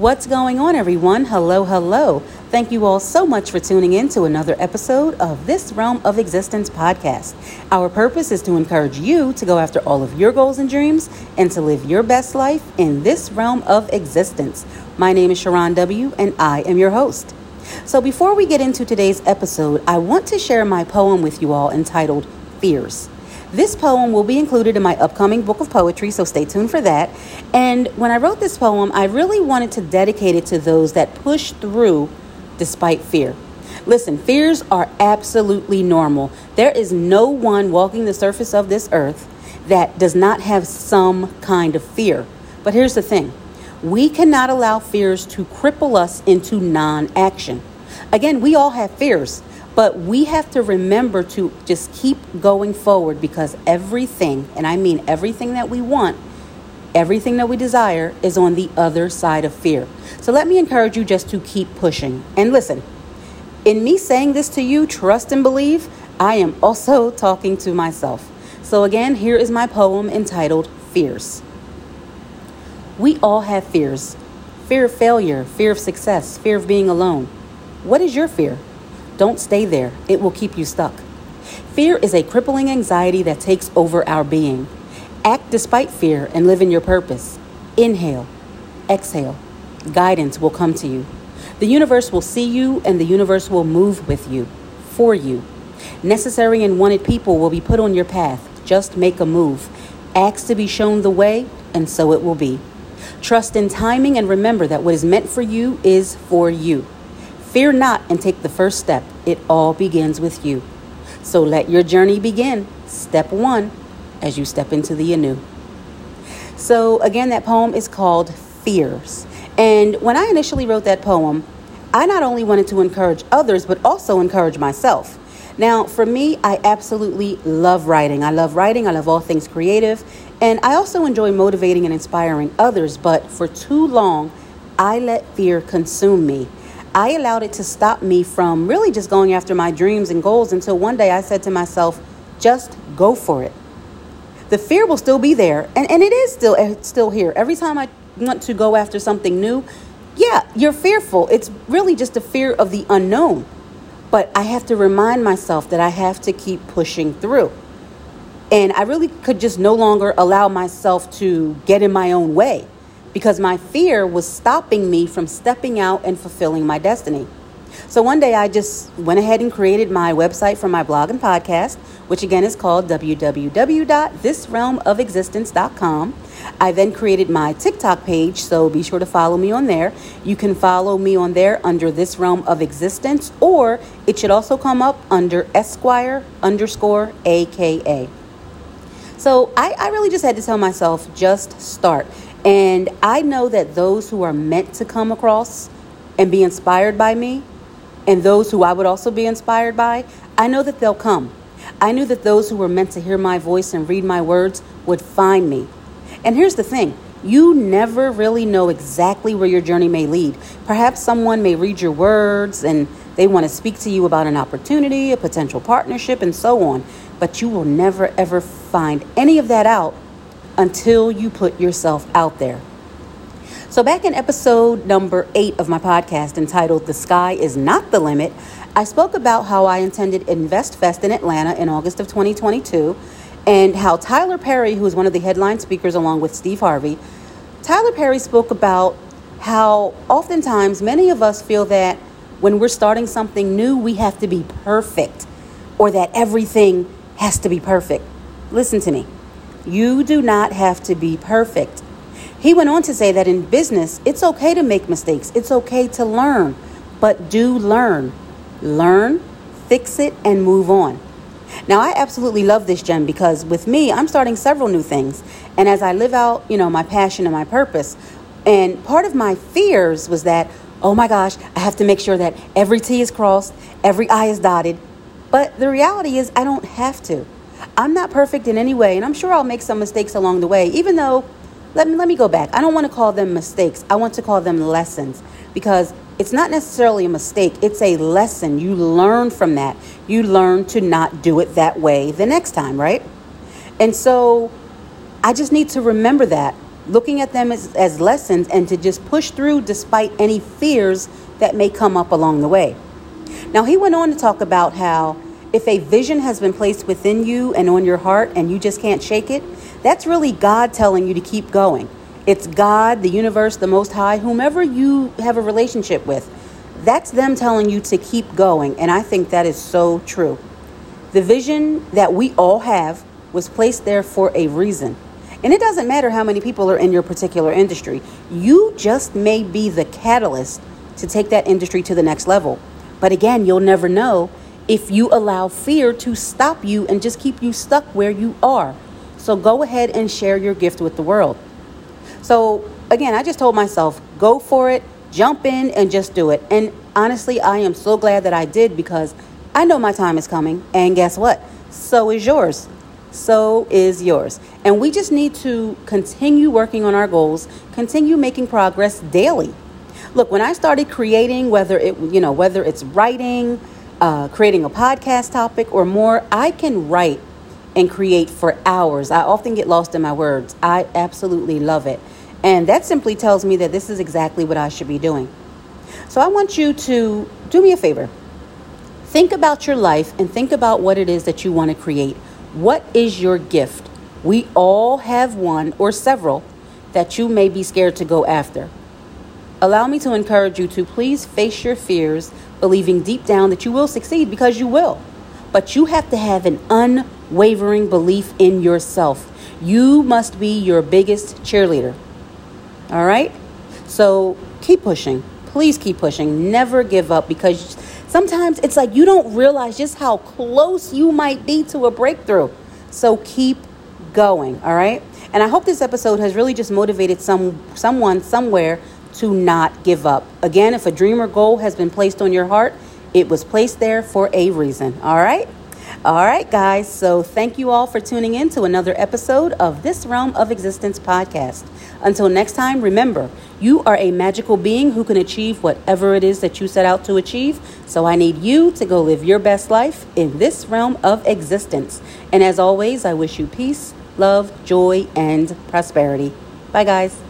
What's going on, everyone? Hello, hello. Thank you all so much for tuning in to another episode of this Realm of Existence podcast. Our purpose is to encourage you to go after all of your goals and dreams and to live your best life in this realm of existence. My name is Sharron W., and I am your host. So, before we get into today's episode, I want to share my poem with you all entitled Fears. This poem will be included in my upcoming book of poetry, so stay tuned for that. And when I wrote this poem, I really wanted to dedicate it to those that push through despite fear. Listen, fears are absolutely normal. There is no one walking the surface of this earth that does not have some kind of fear. But here's the thing we cannot allow fears to cripple us into non action. Again, we all have fears. But we have to remember to just keep going forward because everything, and I mean everything that we want, everything that we desire, is on the other side of fear. So let me encourage you just to keep pushing. And listen, in me saying this to you, trust and believe, I am also talking to myself. So again, here is my poem entitled Fears. We all have fears fear of failure, fear of success, fear of being alone. What is your fear? Don't stay there, it will keep you stuck. Fear is a crippling anxiety that takes over our being. Act despite fear and live in your purpose. Inhale, exhale. Guidance will come to you. The universe will see you and the universe will move with you, for you. Necessary and wanted people will be put on your path. Just make a move. Ask to be shown the way, and so it will be. Trust in timing and remember that what is meant for you is for you. Fear not and take the first step. It all begins with you. So let your journey begin. Step one as you step into the anew. So, again, that poem is called Fears. And when I initially wrote that poem, I not only wanted to encourage others, but also encourage myself. Now, for me, I absolutely love writing. I love writing, I love all things creative, and I also enjoy motivating and inspiring others. But for too long, I let fear consume me. I allowed it to stop me from really just going after my dreams and goals until one day I said to myself, just go for it. The fear will still be there, and, and it is still it's still here. Every time I want to go after something new, yeah, you're fearful. It's really just a fear of the unknown. But I have to remind myself that I have to keep pushing through. And I really could just no longer allow myself to get in my own way because my fear was stopping me from stepping out and fulfilling my destiny. So one day I just went ahead and created my website for my blog and podcast, which again is called www.thisrealmofexistence.com. I then created my TikTok page, so be sure to follow me on there. You can follow me on there under This Realm of Existence, or it should also come up under Esquire underscore AKA. So I, I really just had to tell myself, just start. And I know that those who are meant to come across and be inspired by me, and those who I would also be inspired by, I know that they'll come. I knew that those who were meant to hear my voice and read my words would find me. And here's the thing you never really know exactly where your journey may lead. Perhaps someone may read your words and they want to speak to you about an opportunity, a potential partnership, and so on. But you will never ever find any of that out until you put yourself out there. So, back in episode number eight of my podcast entitled The Sky is Not the Limit, I spoke about how I attended Invest Fest in Atlanta in August of 2022 and how Tyler Perry, who was one of the headline speakers along with Steve Harvey, Tyler Perry spoke about how oftentimes many of us feel that when we're starting something new, we have to be perfect or that everything has to be perfect. Listen to me. You do not have to be perfect. He went on to say that in business, it's okay to make mistakes, it's okay to learn, but do learn. Learn, fix it, and move on. Now, I absolutely love this gem because with me, I'm starting several new things. And as I live out, you know, my passion and my purpose, and part of my fears was that, oh my gosh, I have to make sure that every T is crossed, every I is dotted. But the reality is, I don't have to. I'm not perfect in any way, and I'm sure I'll make some mistakes along the way, even though, let me, let me go back. I don't want to call them mistakes, I want to call them lessons because it's not necessarily a mistake, it's a lesson. You learn from that. You learn to not do it that way the next time, right? And so I just need to remember that looking at them as, as lessons and to just push through despite any fears that may come up along the way. Now, he went on to talk about how if a vision has been placed within you and on your heart and you just can't shake it, that's really God telling you to keep going. It's God, the universe, the Most High, whomever you have a relationship with. That's them telling you to keep going. And I think that is so true. The vision that we all have was placed there for a reason. And it doesn't matter how many people are in your particular industry, you just may be the catalyst to take that industry to the next level. But again, you'll never know if you allow fear to stop you and just keep you stuck where you are. So go ahead and share your gift with the world. So, again, I just told myself, go for it, jump in, and just do it. And honestly, I am so glad that I did because I know my time is coming. And guess what? So is yours. So is yours. And we just need to continue working on our goals, continue making progress daily. Look, when I started creating, whether it, you know, whether it's writing, uh, creating a podcast topic or more, I can write and create for hours. I often get lost in my words. I absolutely love it. And that simply tells me that this is exactly what I should be doing. So I want you to do me a favor. Think about your life and think about what it is that you want to create. What is your gift? We all have one or several that you may be scared to go after. Allow me to encourage you to please face your fears, believing deep down that you will succeed because you will. But you have to have an unwavering belief in yourself. You must be your biggest cheerleader. All right? So keep pushing. Please keep pushing. Never give up because sometimes it's like you don't realize just how close you might be to a breakthrough. So keep going, all right? And I hope this episode has really just motivated some someone somewhere to not give up. Again, if a dream or goal has been placed on your heart, it was placed there for a reason. All right? All right, guys. So thank you all for tuning in to another episode of This Realm of Existence podcast. Until next time, remember, you are a magical being who can achieve whatever it is that you set out to achieve. So I need you to go live your best life in this realm of existence. And as always, I wish you peace, love, joy, and prosperity. Bye, guys.